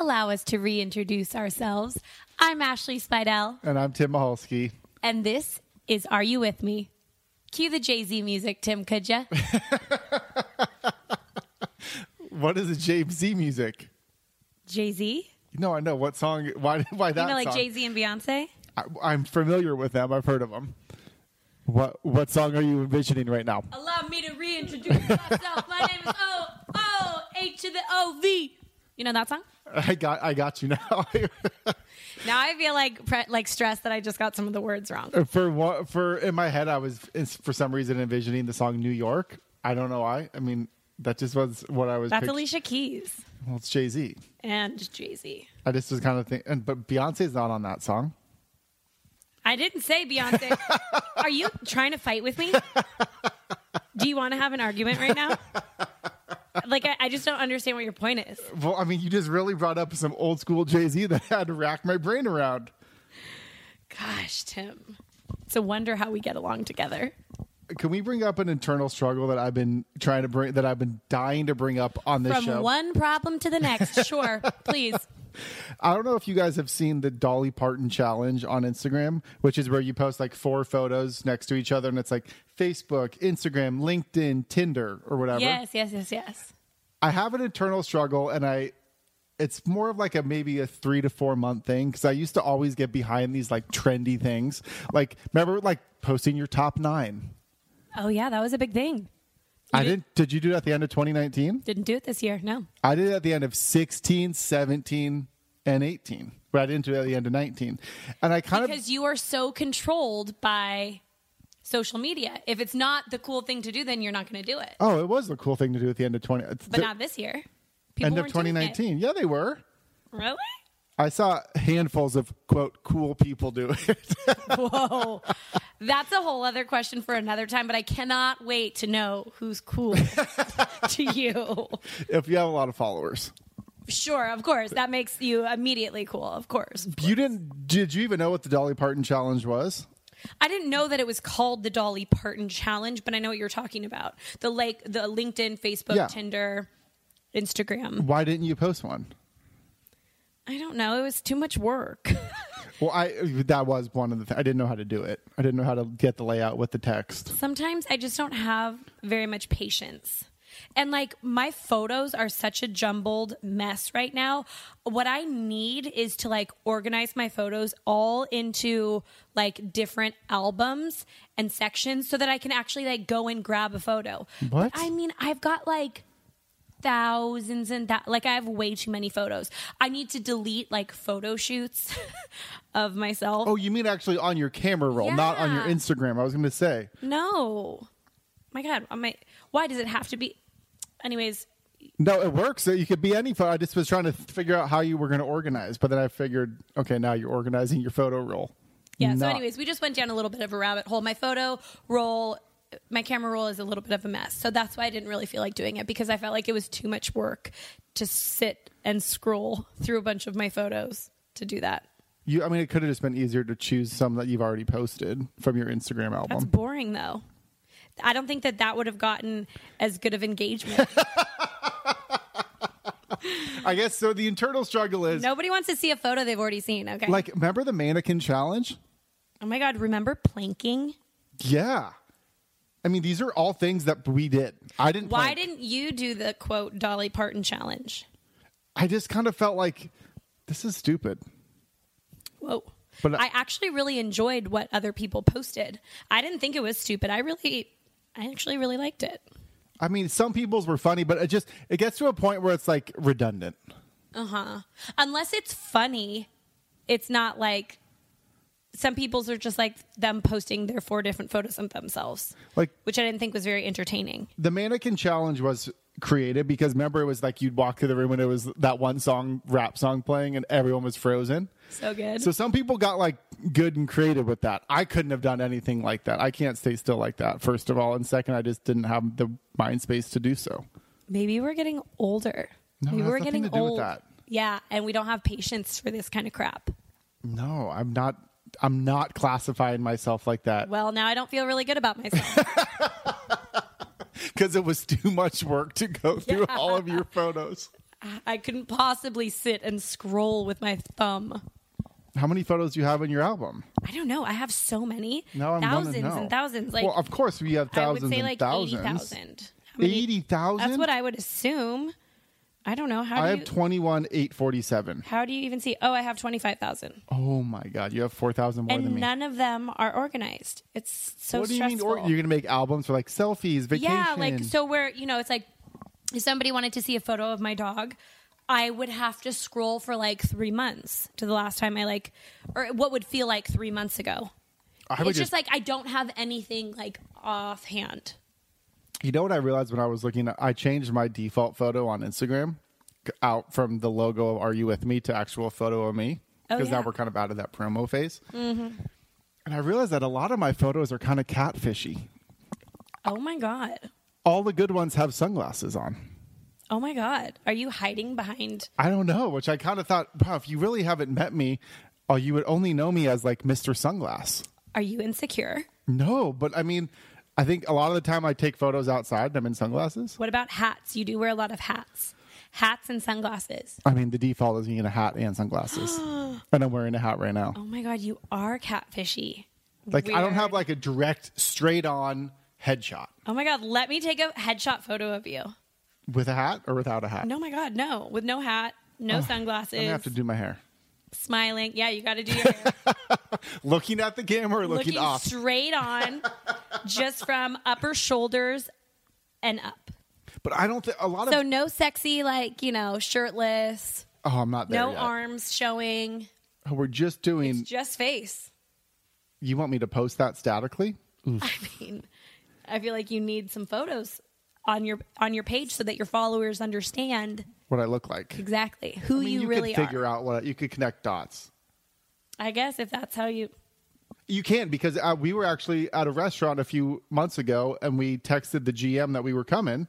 allow us to reintroduce ourselves. I'm Ashley Spidell, And I'm Tim Mahalski. and this is Are You With Me? Cue the Jay Z music, Tim, could ya? What is the Jay Z music? Jay Z? No, I know what song. Why? Why that You know, like song? Jay Z and Beyonce? I, I'm familiar with them. I've heard of them. What What song are you envisioning right now? Allow me to reintroduce myself. My name is O O H to the O V. You know that song? I got I got you now. Now I feel like pre- like stressed that I just got some of the words wrong. Uh, for what for in my head, I was for some reason envisioning the song New York. I don't know why. I mean, that just was what I was. That's pict- Alicia Keys Well, it's Jay Z. and Jay Z. I just was kind of think, and but Beyonce's not on that song. I didn't say Beyonce. Are you trying to fight with me? Do you want to have an argument right now? Like, I, I just don't understand what your point is. Well, I mean, you just really brought up some old school Jay Z that I had to rack my brain around. Gosh, Tim. It's a wonder how we get along together. Can we bring up an internal struggle that I've been trying to bring that I've been dying to bring up on this show? From show? one problem to the next. Sure, please. I don't know if you guys have seen the Dolly Parton challenge on Instagram, which is where you post like four photos next to each other and it's like Facebook, Instagram, LinkedIn, Tinder, or whatever. Yes, yes, yes, yes. I have an internal struggle and I it's more of like a maybe a three to four month thing because I used to always get behind these like trendy things. Like remember like posting your top nine. Oh, yeah, that was a big thing. I did- didn't did you do it at the end of 2019? Didn't do it this year. No. I did it at the end of 16, 17, and 18. But I didn't do it at the end of 19. And I kind of Because you are so controlled by social media. If it's not the cool thing to do, then you're not going to do it. Oh, it was the cool thing to do at the end of 20 But the not this year. People end of weren't doing it. 2019. Yeah, they were. Really? I saw handfuls of quote cool people do it. Whoa. That's a whole other question for another time, but I cannot wait to know who's cool to you. if you have a lot of followers. Sure, of course. That makes you immediately cool, of course. You didn't did you even know what the Dolly Parton challenge was? I didn't know that it was called the Dolly Parton Challenge, but I know what you're talking about. The like the LinkedIn, Facebook, Yeah. Tinder, Instagram. Why didn't you post one? I don't know. It was too much work. Well, I that was one of the th- I didn't know how to do it. I didn't know how to get the layout with the text. Sometimes I just don't have very much patience. And like my photos are such a jumbled mess right now. What I need is to like organize my photos all into like different albums and sections so that I can actually like go and grab a photo. What? But, I mean, I've got like thousands and that like I have way too many photos. I need to delete like photo shoots of myself. Oh, you mean actually on your camera roll, not on your Instagram. I was going to say. No. My God. Might, why does it have to be? Anyways, No, it works. You could be any photo. I just was trying to figure out how you were going to organize, but then I figured, okay, now you're organizing your photo roll. yeah. So, anyways, we just went down a little bit of a rabbit hole. My photo roll, my camera roll is a little bit of a mess. So that's why I didn't really feel like doing it because I felt like it was too much work to sit and scroll through a bunch of my photos to do that. you, I mean, it could have just been easier to choose some that you've already posted from your Instagram album. That's boring though. I don't think that that would have gotten as good of engagement. I guess so. The internal struggle is Nobody wants to see a photo they've already seen. Okay. like, remember the mannequin challenge? oh my God. Remember planking? Yeah. I mean, these are all things that we did. I didn't. Why didn't you do the quote Dolly Parton challenge? I just kind of felt like this is stupid. Whoa. But But I actually really enjoyed what other people posted. I didn't think it was stupid. I really, I actually really liked it. I mean, some people's were funny, but it just it gets to a point where it's like redundant. Uh huh. Unless it's funny, it's not like some people's are just like them posting their four different photos of themselves, Like which I didn't think was very entertaining. the mannequin challenge was created because remember it was like you'd walk through the room and it was that one song rap song playing and everyone was frozen. So good. So some people got like good and creative with that. I couldn't have done anything like that. I can't stay still like that. First of all, and second, I just didn't have the mind space to do so. Maybe we're getting older. No, Maybe we're getting to do with old. Yeah, and we don't have patience for this kind of crap. No, I'm not. I'm not classifying myself like that Well, now I don't feel really good about myself. because it was too much work to go through all of your photos. I couldn't possibly sit and scroll with my thumb. How many photos do you have in your album? I don't know. I have so many. No, I'm thousands and thousands. Like well, of course we have thousands. I thousands would say like thousands. eighty thousand. Eighty thousand. That's what I would assume. I don't know. How do I you have twenty one eight forty seven. how do you even see? Oh, I have twenty five thousand. Oh my god, you have four thousand more than And me. none of them are organized. It's so what do you mean? Or, you're gonna make albums for like selfies, vacation. Yeah, like so where you know it's like if somebody wanted to see a photo of my dog, I would have to scroll for like three months to the last time I like, or what would feel like three months ago. It's just like I don't have anything like offhand. You know what I realized when I was looking at I changed my default photo on Instagram out from the logo of Are You With Me to actual photo of me. Oh, Because now we're kind of out of that promo phase. Mm-hmm. And I realized that a lot of my photos are kind of catfishy. Oh my god. All the good ones have sunglasses on. Oh my god. Are you hiding behind? I don't know, which I kind of thought, wow, if you really haven't met me, oh, you would only know me as like Mr. Sunglass. Are you insecure? No, but I mean, I think a lot of the time I take photos outside and I'm in sunglasses. What about hats? You do wear a lot of hats. Hats and sunglasses. I mean, the default is me in a hat and sunglasses. and I'm wearing a hat right now. Oh my god, you are catfishy. Like I don't have like a direct straight on headshot Oh my god, let me take a headshot photo of you. with a hat or without a hat. No, my God, no. With no hat, no sunglasses, I'm have to do my hair. smiling. Yeah, you got to do your hair. Looking at the camera or looking, Looking off. straight on, just from upper shoulders and up. but I don't think a lot of So no sexy, like, you know, shirtless, Oh, I'm not there no yet. arms showing, Oh, We're just doing just face. you want me to post that statically? I mean, I feel like you need some photos on your on your page so that your followers understand What I look like. exactly who I mean, you, you really could figure are. out what you could connect dots. I guess if that's how you You can because uh, we were actually at a restaurant a few months ago, and we texted the GM that we were coming,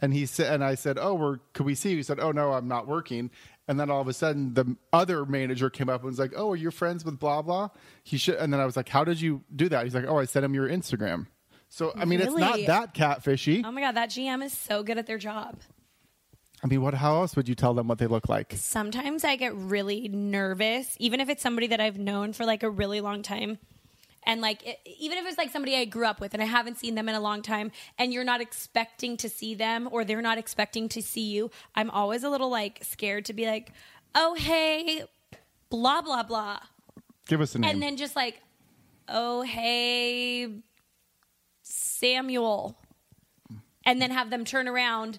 and he said, and I said, "Oh, we're could we see?" you?" He said, "Oh no, I'm not working." And then all of a sudden, the other manager came up and was like, "Oh, are you friends with blah blah?" He should, and then I was like, "How did you do that?" He's like, "Oh, I sent him your Instagram." So I mean, it's not that catfishy. Oh my god, that GM is so good at their job. I mean, what? How else would you tell them what they look like? sometimes I get really nervous, even if it's somebody that I've known for like a really long time. And like, it, even if it's like somebody I grew up with and I haven't seen them in a long time, and you're not expecting to see them or they're not expecting to see you, I'm always a little like scared to be like, oh, hey, blah, blah, blah. Give us a name. And then just like, oh, hey, Samuel. And then have them turn around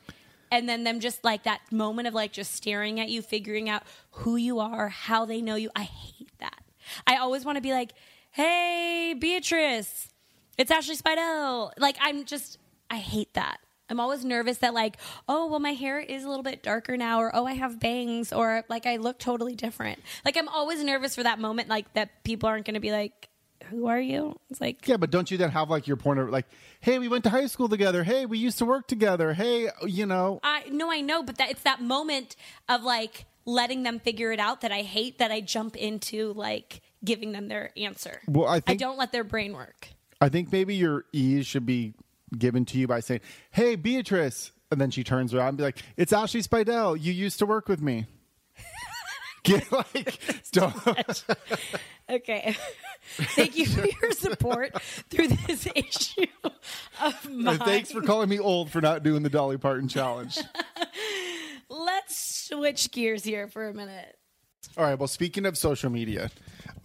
and then them just like that moment of like just staring at you, figuring out who you are, how they know you. I hate that. I always want to be like, hey, Beatrice, it's Ashley Spidell. Like, I'm just, I hate that. I'm always nervous that, like, oh, well, my hair is a little bit darker now, or oh, I have bangs, or like I look totally different. Like, I'm always nervous for that moment, like, that people aren't going to be like, who are you? It's like, Yeah, but don't you then have like your point of like, hey, we went to high school together. Hey, we used to work together. Hey, you know, I no, I know, but that it's that moment of like letting them figure it out that I hate that I jump into like giving them their answer. Well, I I don't let their brain work. I think maybe your ease should be given to you by saying, "Hey, Beatrice," and then she turns around and be like, "It's Ashley Spidell. You used to work with me." Get like, don't. Okay. Thank you for your support through this issue of mine. Thanks for calling me old for not doing the Dolly Parton challenge. Let's switch gears here for a minute. All right. Well, speaking of social media,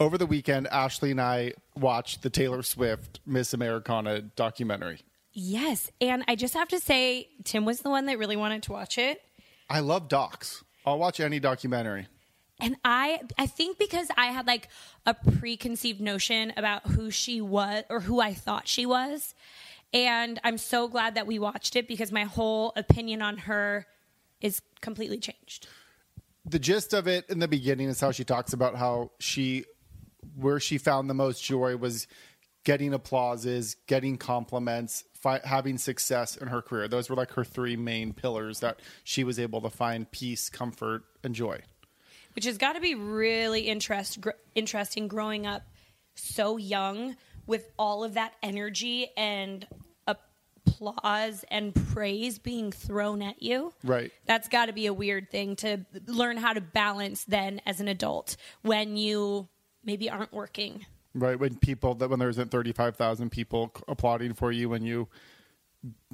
over the weekend, Ashley and I watched the Taylor Swift Miss Americana documentary. Yes, and I just have to say, Tim was the one that really wanted to watch it. I love docs. I'll watch any documentary. And i i think because i had like a preconceived notion about who she was or who i thought she was. And i'm so glad that we watched it because my whole opinion on her is completely changed. The gist of it in the beginning is how she talks about how she where she found the most joy was getting applauses getting compliments fi- having success in her career. Those were like her three main pillars that she was able to find peace comfort and joy which has got to be really interest, gr- interesting growing up so young with all of that energy and applause and praise being thrown at you. Right. That's got to be a weird thing to learn how to balance then as an adult when you maybe aren't working. Right when people that when there isn't thirty five thousand people applauding for you when you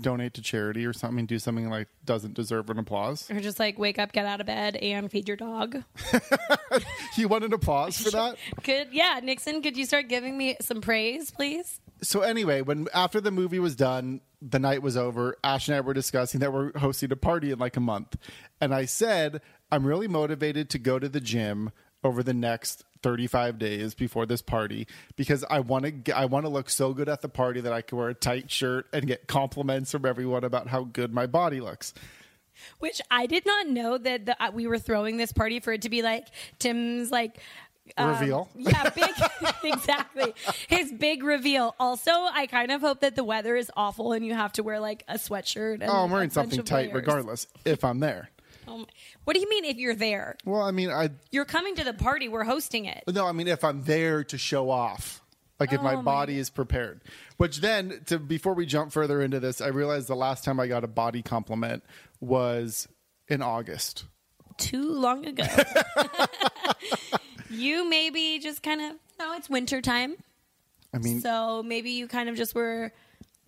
donate to charity or something, do something like doesn't deserve an applause. Or just like wake up, get out of bed, and feed your dog. You want an applause for that? Could yeah, Nixon, could you start giving me some praise, please? so anyway, when after the movie was done, the night was over. Ash and I were discussing that we're hosting a party in like a month, and I said I'm really motivated to go to the gym over the next 35 days before this party because I want to I want to look so good at the party that I can wear a tight shirt and get compliments from everyone about how good my body looks. Which I did not know that the, uh, we were throwing this party for it to be like Tim's like um, Reveal. Yeah, big exactly. His big reveal. Also, I kind of hope that the weather is awful and you have to wear like a sweatshirt. And Oh, I'm wearing something tight layers. regardless if I'm there. Oh what do you mean if you're there? Well, I mean, I You're coming to the party. We're hosting it. no, I mean if I'm there to show off, like if my Oh, my body is prepared. Which then, to before we jump further into this, I realized the last time I got a body compliment was in August. Too long ago. you maybe just kind of no, it's winter time. I mean, So maybe you kind of just were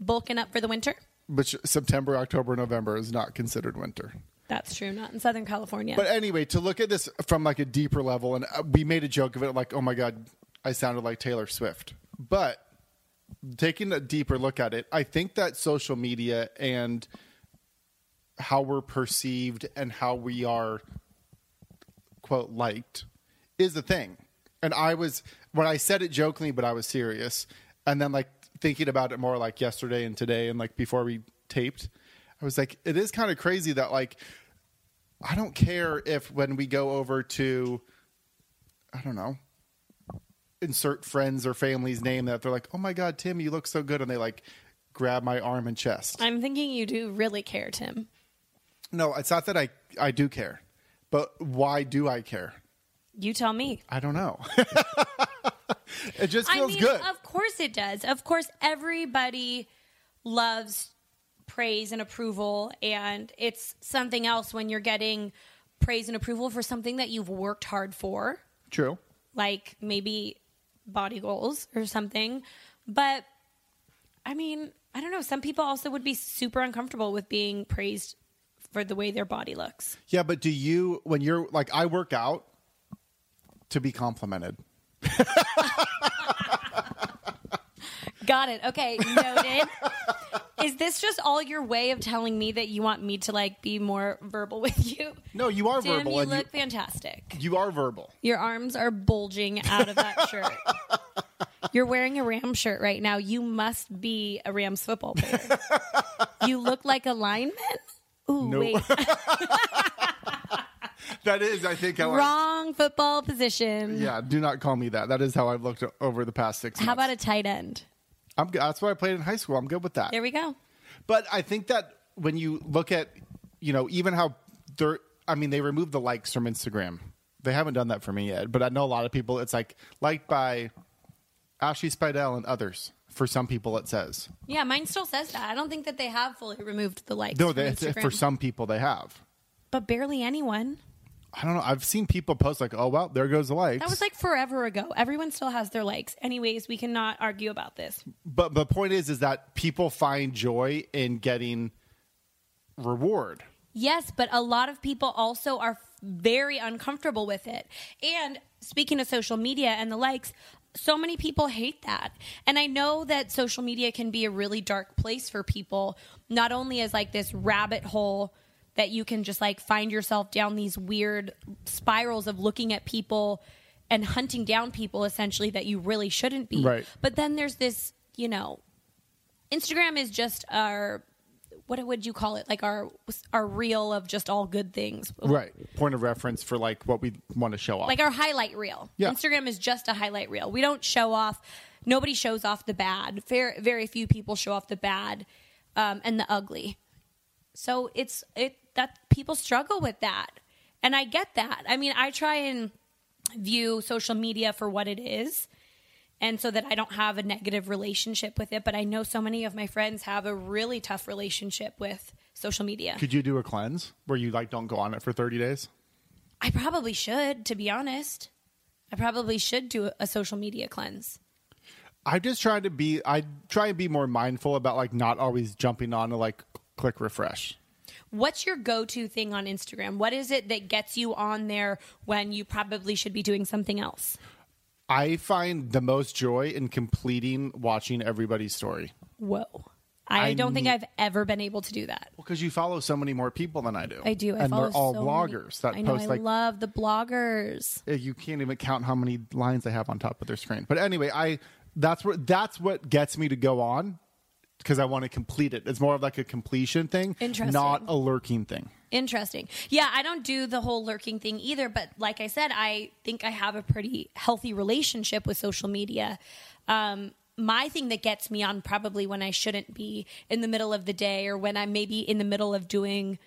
bulking up for the winter. but sh- September, October, November is not considered winter. That's true. Not in Southern California. But anyway, to look at this from like a deeper level, and uh, we made a joke of it, like, oh my god, I sounded like Taylor Swift. But taking a deeper look at it, I think that social media and how we're perceived and how we are quote liked is the thing. And I was when I said it jokingly, but I was serious. And then like thinking about it more like yesterday and today and like before we taped, I was like, it is kind of crazy that like I don't care if when we go over to I don't know insert friends or family's name that they're like, "Oh my god, Tim, you look so good," and they like grab my arm and chest. I'm thinking you do really care, Tim. No, it's not that I I do care, but why do I care? You tell me. I don't know. it just I feels mean, good. of course it does. Of course, everybody loves praise and approval, and it's something else when you're getting praise and approval for something that you've worked hard for, True. like maybe body goals or something. But I mean, I don't know. Some people also would be super uncomfortable with being praised for the way their body looks. Yeah, but do you when you're like I work out to be complimented? Got it. Okay, noted. Is this just all your way of telling me that you want me to like be more verbal with you? No, you are Tim, verbal you look fantastic. you, you are verbal. Your arms are bulging out of that shirt. You're wearing a Ram shirt right now. You must be a Rams football player. you look like a lineman. Ooh, No. wait. That is, I think, how I, Wrong football position. yeah. Do not call me that. That is how I've looked over the past six. How about a tight end? I'm, good. that's what I played in high school. I'm good with that. There we go. But I think that when you look at, you know, even how they're, I mean, they removed the likes from Instagram. They haven't done that for me yet, but I know a lot of people. It's like liked by Ashley Spidell and others. For some people, it says Yeah, mine still says that. I don't think that they have fully removed the likes. no. They, for some people, they have. but barely anyone. I don't know. I've seen people post like, "Oh well, there goes the likes." That was like forever ago. Everyone still has their likes. Anyways, we cannot argue about this. but the point is, is that people find joy in getting reward. Yes, but a lot of people also are very uncomfortable with it. And speaking of social media and the likes, so many people hate that. And I know that social media can be a really dark place for people, not only as like this rabbit hole that you can just like find yourself down these weird spirals of looking at people and hunting down people essentially that you really shouldn't be. Right. But then there's this, you know, Instagram is just our what would you call it? Like our our reel of just all good things. Right. Point of reference for like what we want to show off. Like our highlight reel. Yeah. Instagram is just a highlight reel. We don't show off. Nobody shows off the bad. Very very few people show off the bad um, and the ugly. So it's it that people struggle with that, and I get that. I mean, I try and view social media for what it is, and so that I don't have a negative relationship with it. But I know so many of my friends have a really tough relationship with social media. Could you do a cleanse where you like don't go on it for 30 days? I probably should, to be honest. I probably should do a social media cleanse. I just try to be I try and be more mindful about like not always jumping on to like click refresh. What's your go to thing on Instagram? What is it that gets you on there when you probably should be doing something else? I find the most joy in completing watching everybody's story. Whoa. I, I don't think I've ever been able to do that. Well, because you follow so many more people than I do. I do. I and they're all so bloggers many- that I know. post I like love the bloggers. You can't even count how many lines they have on top of their screen. But anyway, I that's what that's what gets me to go on because I want to complete it. It's more of like a completion thing, Interesting. not a lurking thing. Interesting. Yeah, I don't do the whole lurking thing either, but like I said, I think I have a pretty healthy relationship with social media. Um, my thing that gets me on probably when I shouldn't be in the middle of the day or when I'm maybe in the middle of doing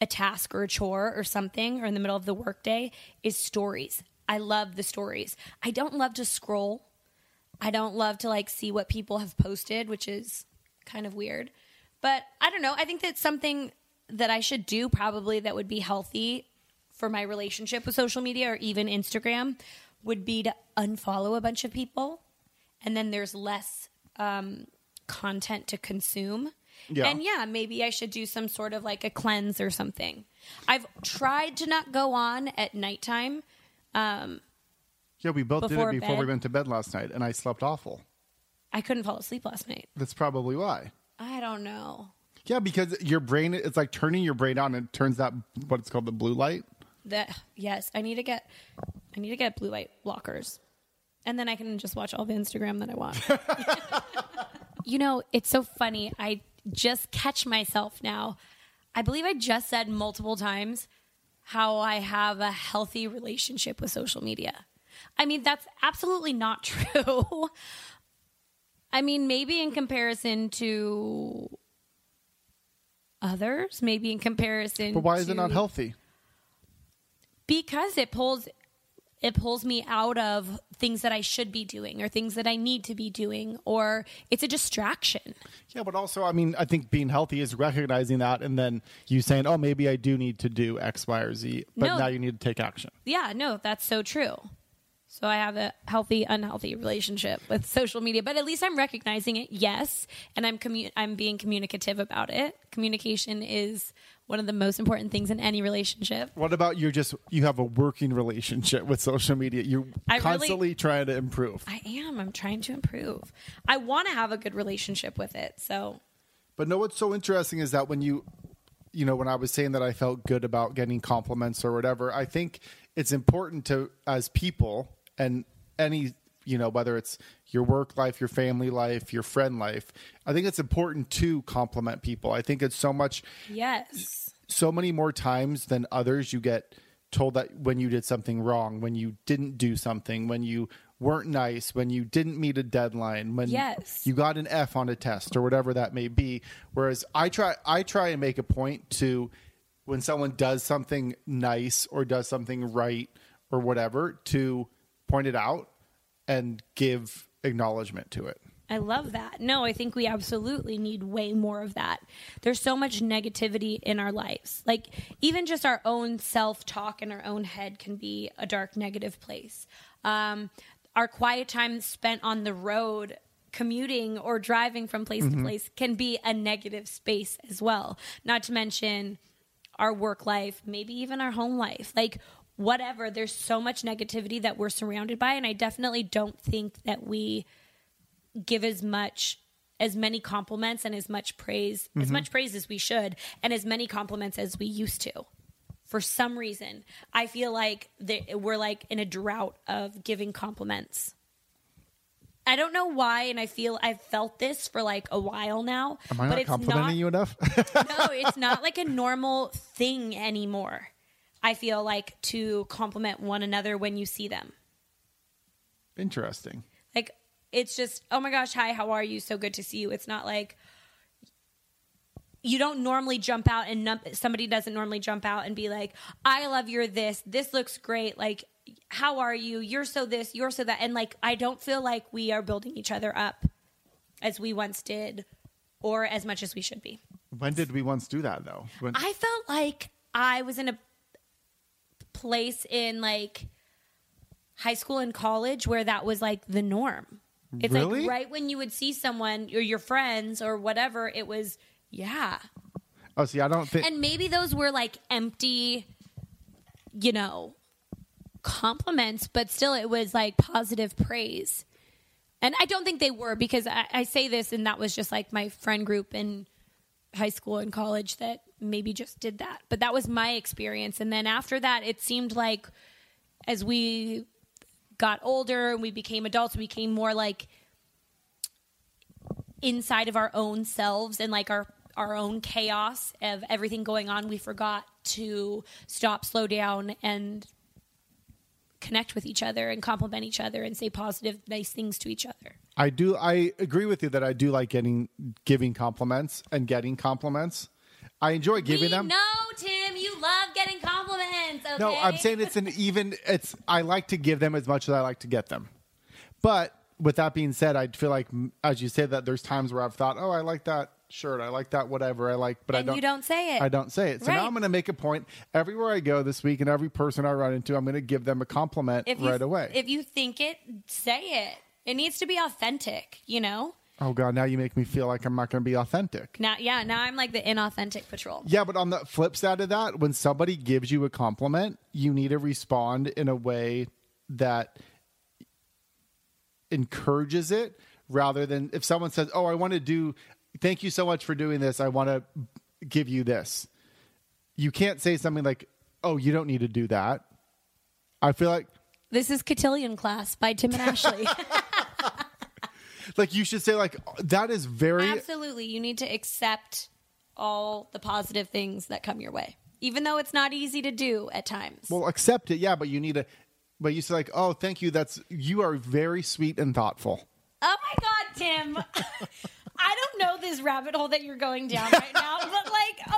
a task or a chore or something or in the middle of the workday is stories. I love the stories. I don't love to scroll. I don't love to like see what people have posted, which is kind of weird. But I don't know. I think that's something that I should do probably that would be healthy for my relationship with social media or even Instagram would be to unfollow a bunch of people and then there's less um, content to consume. Yeah. And yeah, maybe I should do some sort of like a cleanse or something. I've tried to not go on at nighttime. Um, Yeah, we both did it before we went to bed last night, and I slept awful. I couldn't fall asleep last night. That's probably why. I don't know. Yeah, because your brain it's like turning your brain on and it turns that what it's called the blue light. That yes, I need to get I need to get blue light blockers. And then I can just watch all the Instagram that I want. you know, it's so funny. I just catch myself now. I believe I just said multiple times how I have a healthy relationship with social media. I mean, that's absolutely not true. I mean, maybe in comparison to others, maybe in comparison But why is it not healthy? because it pulls it pulls me out of things that I should be doing or things that I need to be doing or it's a distraction. Yeah, but also, I mean, I think being healthy is recognizing that and then you saying, "Oh, maybe I do need to do X, Y, or Z," but No. now you need to take action. Yeah, no, that's so true. So I have a healthy unhealthy relationship with social media, but at least I'm recognizing it. Yes, and I'm commu- I'm being communicative about it. Communication is one of the most important things in any relationship. What about you're just you have a working relationship with social media? You're I really- constantly trying to improve. I am. I'm trying to improve. I want to have a good relationship with it. So But no, what's so interesting is that when you, you know, when I was saying that I felt good about getting compliments or whatever, I think it's important to, as people and any, you know, whether it's your work life, your family life, your friend life, I think it's important to compliment people. I think it's so much, yes. so many more times than others you get told that when you did something wrong, when you didn't do something, when you weren't nice, when you didn't meet a deadline, when Yes. you got an F on a test or whatever that may be. Whereas I try I try and make a point to when someone does something nice or does something right or whatever to point it out and give acknowledgement to it. I love that. No, I think we absolutely need way more of that. There's so much negativity in our lives. Like, even just our own self talk in our own head can be a dark, negative place. Um, our quiet time spent on the road, commuting or driving from place to place, can be a negative space as well. Not to mention our work life, maybe even our home life. Like, whatever, there's so much negativity that we're surrounded by. And I definitely don't think that we give as much as many compliments and as much praise as mm-hmm. much praise as we should and as many compliments as we used to for some reason i feel like we're like in a drought of giving compliments i don't know why and i feel i've felt this for like a while now Am I but not it's complimenting not you enough? no it's not like a normal thing anymore i feel like to compliment one another when you see them Interesting. Like it's just, oh my gosh, hi, how are you? So good to see you. It's not like you don't normally jump out and num- somebody doesn't normally jump out and be like, I love your this. This looks great. Like, how are you? You're so this, you're so that. And like, I don't feel like we are building each other up as we once did or as much as we should be. When did we once do that though? When, I felt like I was in a place in like high school and college where that was like the norm. It's Really? like right when you would see someone or your friends or whatever, it was yeah. oh, see, I don't think. And maybe those were like empty, you know, compliments, but still it was like positive praise. And I don't think they were because I, I say this, and that was just like my friend group in high school and college that maybe just did that. But that was my experience. And then after that, it seemed like as we got older and we became adults, we became more like inside of our own selves and like our our own chaos of everything going on we forgot to stop slow down and connect with each other and compliment each other and say positive nice things to each other I do. I agree with you that I do like getting giving compliments and getting compliments. I enjoy giving we them. No, tim you love getting compliments okay? No, I'm saying it's an even. It's I like to give them as much as I like to get them. But with that being said, I feel like as you say that there's times where I've thought, oh, I like that shirt, I like that whatever, I like, but I don't. you don't say it. I don't say it. So Right. now I'm going to make a point everywhere I go this week, and every person I run into, I'm going to give them a compliment if you, right away. if you think it say it it needs to be authentic you know oh God, now you make me feel like I'm not going to be authentic. now yeah now i'm like the inauthentic patrol Yeah, but on the flip side of that, when somebody gives you a compliment, you need to respond in a way that encourages it rather than if someone says, Oh, I want to do, thank you so much for doing this. I want to give you this. You can't say something like, Oh, you don't need to do that. I feel like, this is cotillion class by tim and ashley like you should say like that is very Absolutely. You need to accept all the positive things that come your way, even though it's not easy to do at times. well accept it. Yeah, but you need to, but you say like, Oh, thank you. That's, you are very sweet and thoughtful. oh my God, Tim. I don't know this rabbit hole that you're going down right now, but like.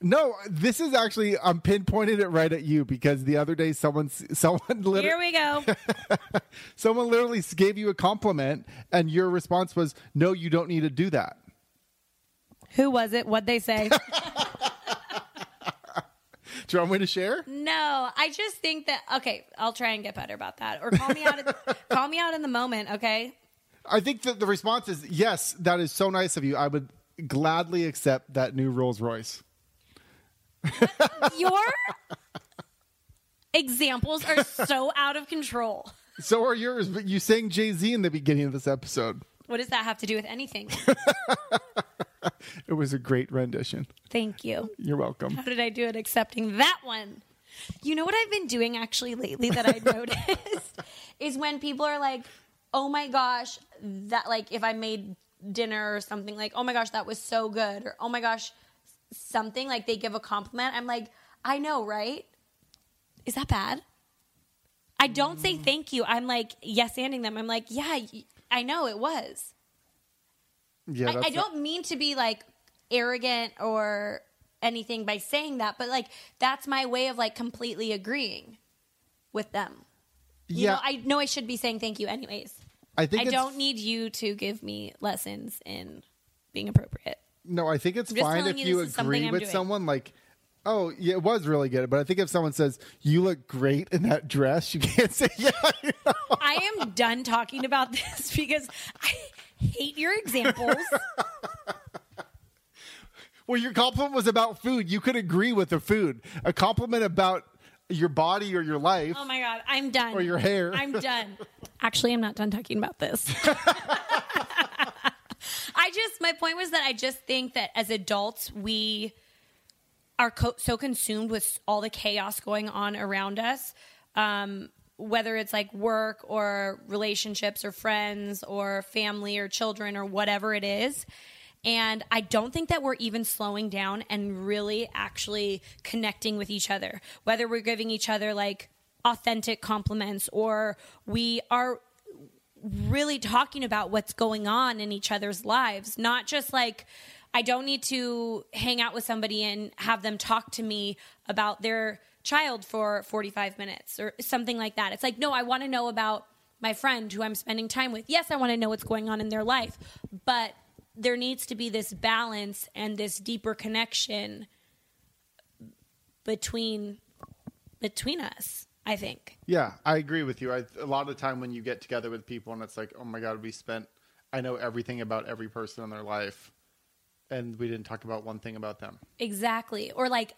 No, this is actually um, I'm pinpointing it right at you because the other day someone someone Here we go. someone literally gave you a compliment and your response was no you don't need to do that. Who was it? What'd they say? Do you want me to share? no, I just think that, okay, I'll try and get better about that. Or call me out, at, call me out in the moment, okay? I think that the response is yes, that is so nice of you. I would gladly accept that new Rolls Royce. Your examples are so out of control. So are yours, but you sang Jay Z in the beginning of this episode. What does that have to do with anything? It was a great rendition. Thank you. You're welcome. How did I do it accepting that one? You know what I've been doing actually lately that I noticed is when people are like, "Oh my gosh, that like if I made dinner or something like, "Oh my gosh, that was so good." Or, "Oh my gosh, something like they give a compliment." I'm like, "I know, right? Is that bad?" I don't say mm. thank you. I'm like yes anding them. I'm like, "Yeah, I know it was." Yeah, I, I don't mean to be like arrogant or anything by saying that, but like that's my way of like completely agreeing with them. You yeah. know, I know I should be saying thank you anyways. I think I don't need you to give me lessons in being appropriate. No, I think it's I'm fine if you you this is something agree with doing. someone like, oh, yeah, it was really good. But I think if someone says you look great in that dress, you can't say yeah. you know? I am done talking about this because I hate your examples. Well, your compliment was about food. You could agree with the food. A compliment about your body or your life. Oh my god, I'm done. Or your hair. I'm done. Actually, I'm not done talking about this. I just my point was that I just think that as adults we are co- so consumed with all the chaos going on around us. Um, whether it's like work or relationships or friends or family or children or whatever it is. And I don't think that we're even slowing down and really actually connecting with each other, whether we're giving each other like authentic compliments or we are really talking about what's going on in each other's lives, not just like, I don't need to hang out with somebody and have them talk to me about their child for 45 minutes or something like that. It's like, no, I want to know about my friend who I'm spending time with. Yes, I want to know what's going on in their life, but there needs to be this balance and this deeper connection between between us, I think. Yeah, I agree with you. I, a lot of the time when you get together with people and it's like, oh my God, we spent, I know everything about every person in their life, and we didn't talk about one thing about them. Exactly. Or like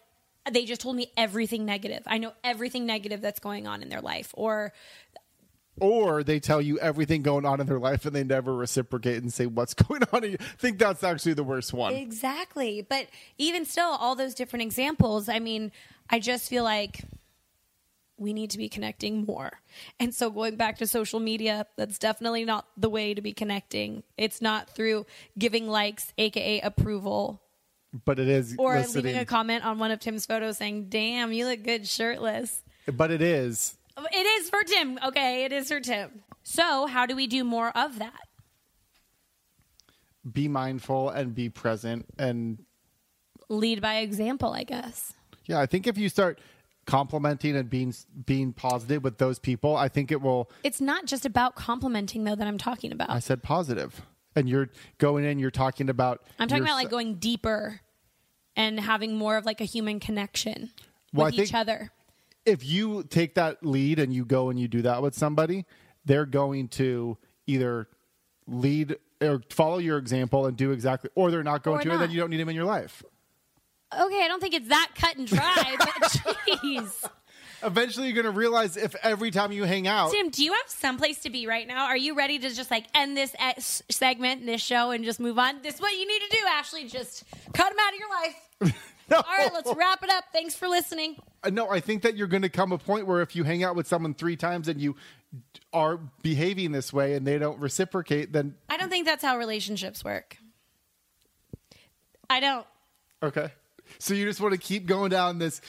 they just told me everything negative. I know everything negative that's going on in their life. Or Or they tell you everything going on in their life and they never reciprocate and say what's going on. I think that's actually the worst one. exactly. But even still, all those different examples, I mean, I just feel like we need to be connecting more. And so going back to social media, that's definitely not the way to be connecting. It's not through giving likes, aka approval, but it is or listening. leaving a comment on one of Tim's photos saying, "Damn, you look good shirtless." but it is. It is for Tim. Okay, it is for Tim. So, how do we do more of that? Be mindful and be present. And Lead by example, I guess. yeah, I think if you start complimenting and being being positive with those people, I think it will. It's not just about complimenting though that I'm talking about. I said positive, and you're going in. You're talking about. I'm talking about like going deeper and having more of like a human connection Well, with each other. if you take that lead and you go and you do that with somebody, they're going to either lead or follow your example and do exactly, or they're not going Or to, and then you don't need them in your life. Okay, I don't think it's that cut and dry, but jeez. Eventually, you're going to realize if every time you hang out, Tim, do you have someplace to be right now? Are you ready to just like end this s- segment, this show, and just move on? This is what you need to do, Ashley. Just cut them out of your life. no, All right, let's wrap it up. Thanks for listening. Uh, no, I think that you're going to come a point where if you hang out with someone three times and you are behaving this way and they don't reciprocate, then I don't think that's how relationships work. I don't. okay. So you just want to keep going down this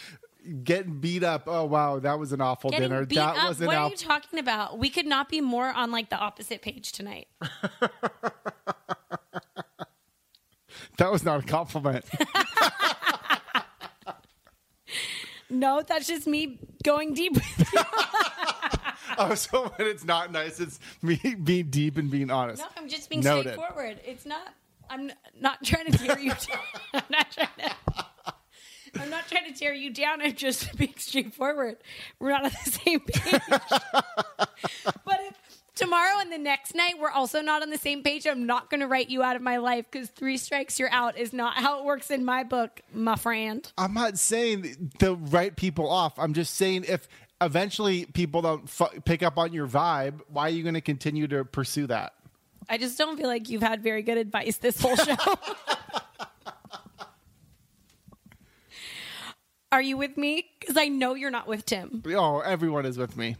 getting beat up. Oh wow, that was an awful Getting dinner. that up. was an What are you talking about? We could not be more on like the opposite page tonight. that was not a compliment. No, that's just me going deep. oh, so when it's not nice, it's me being deep and being honest. no, I'm just being Noted. straightforward. It's not. I'm not trying to tear you down. I'm not trying to. I'm not trying to tear you down. I'm just being straightforward. We're not on the same page. but if tomorrow and the next night we're also not on the same page, I'm not going to write you out of my life because three strikes you're out is not how it works in my book, my friend. I'm not saying to write people off. I'm just saying if eventually people don't pick up on your vibe, why are you going to continue to pursue that? I just don't feel like you've had very good advice this whole show. Are you with me? Because I know you're not with Tim. Oh, everyone is with me.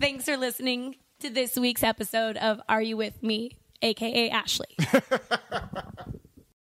Thanks for listening to this week's episode of Are You With Me, aka Ashley.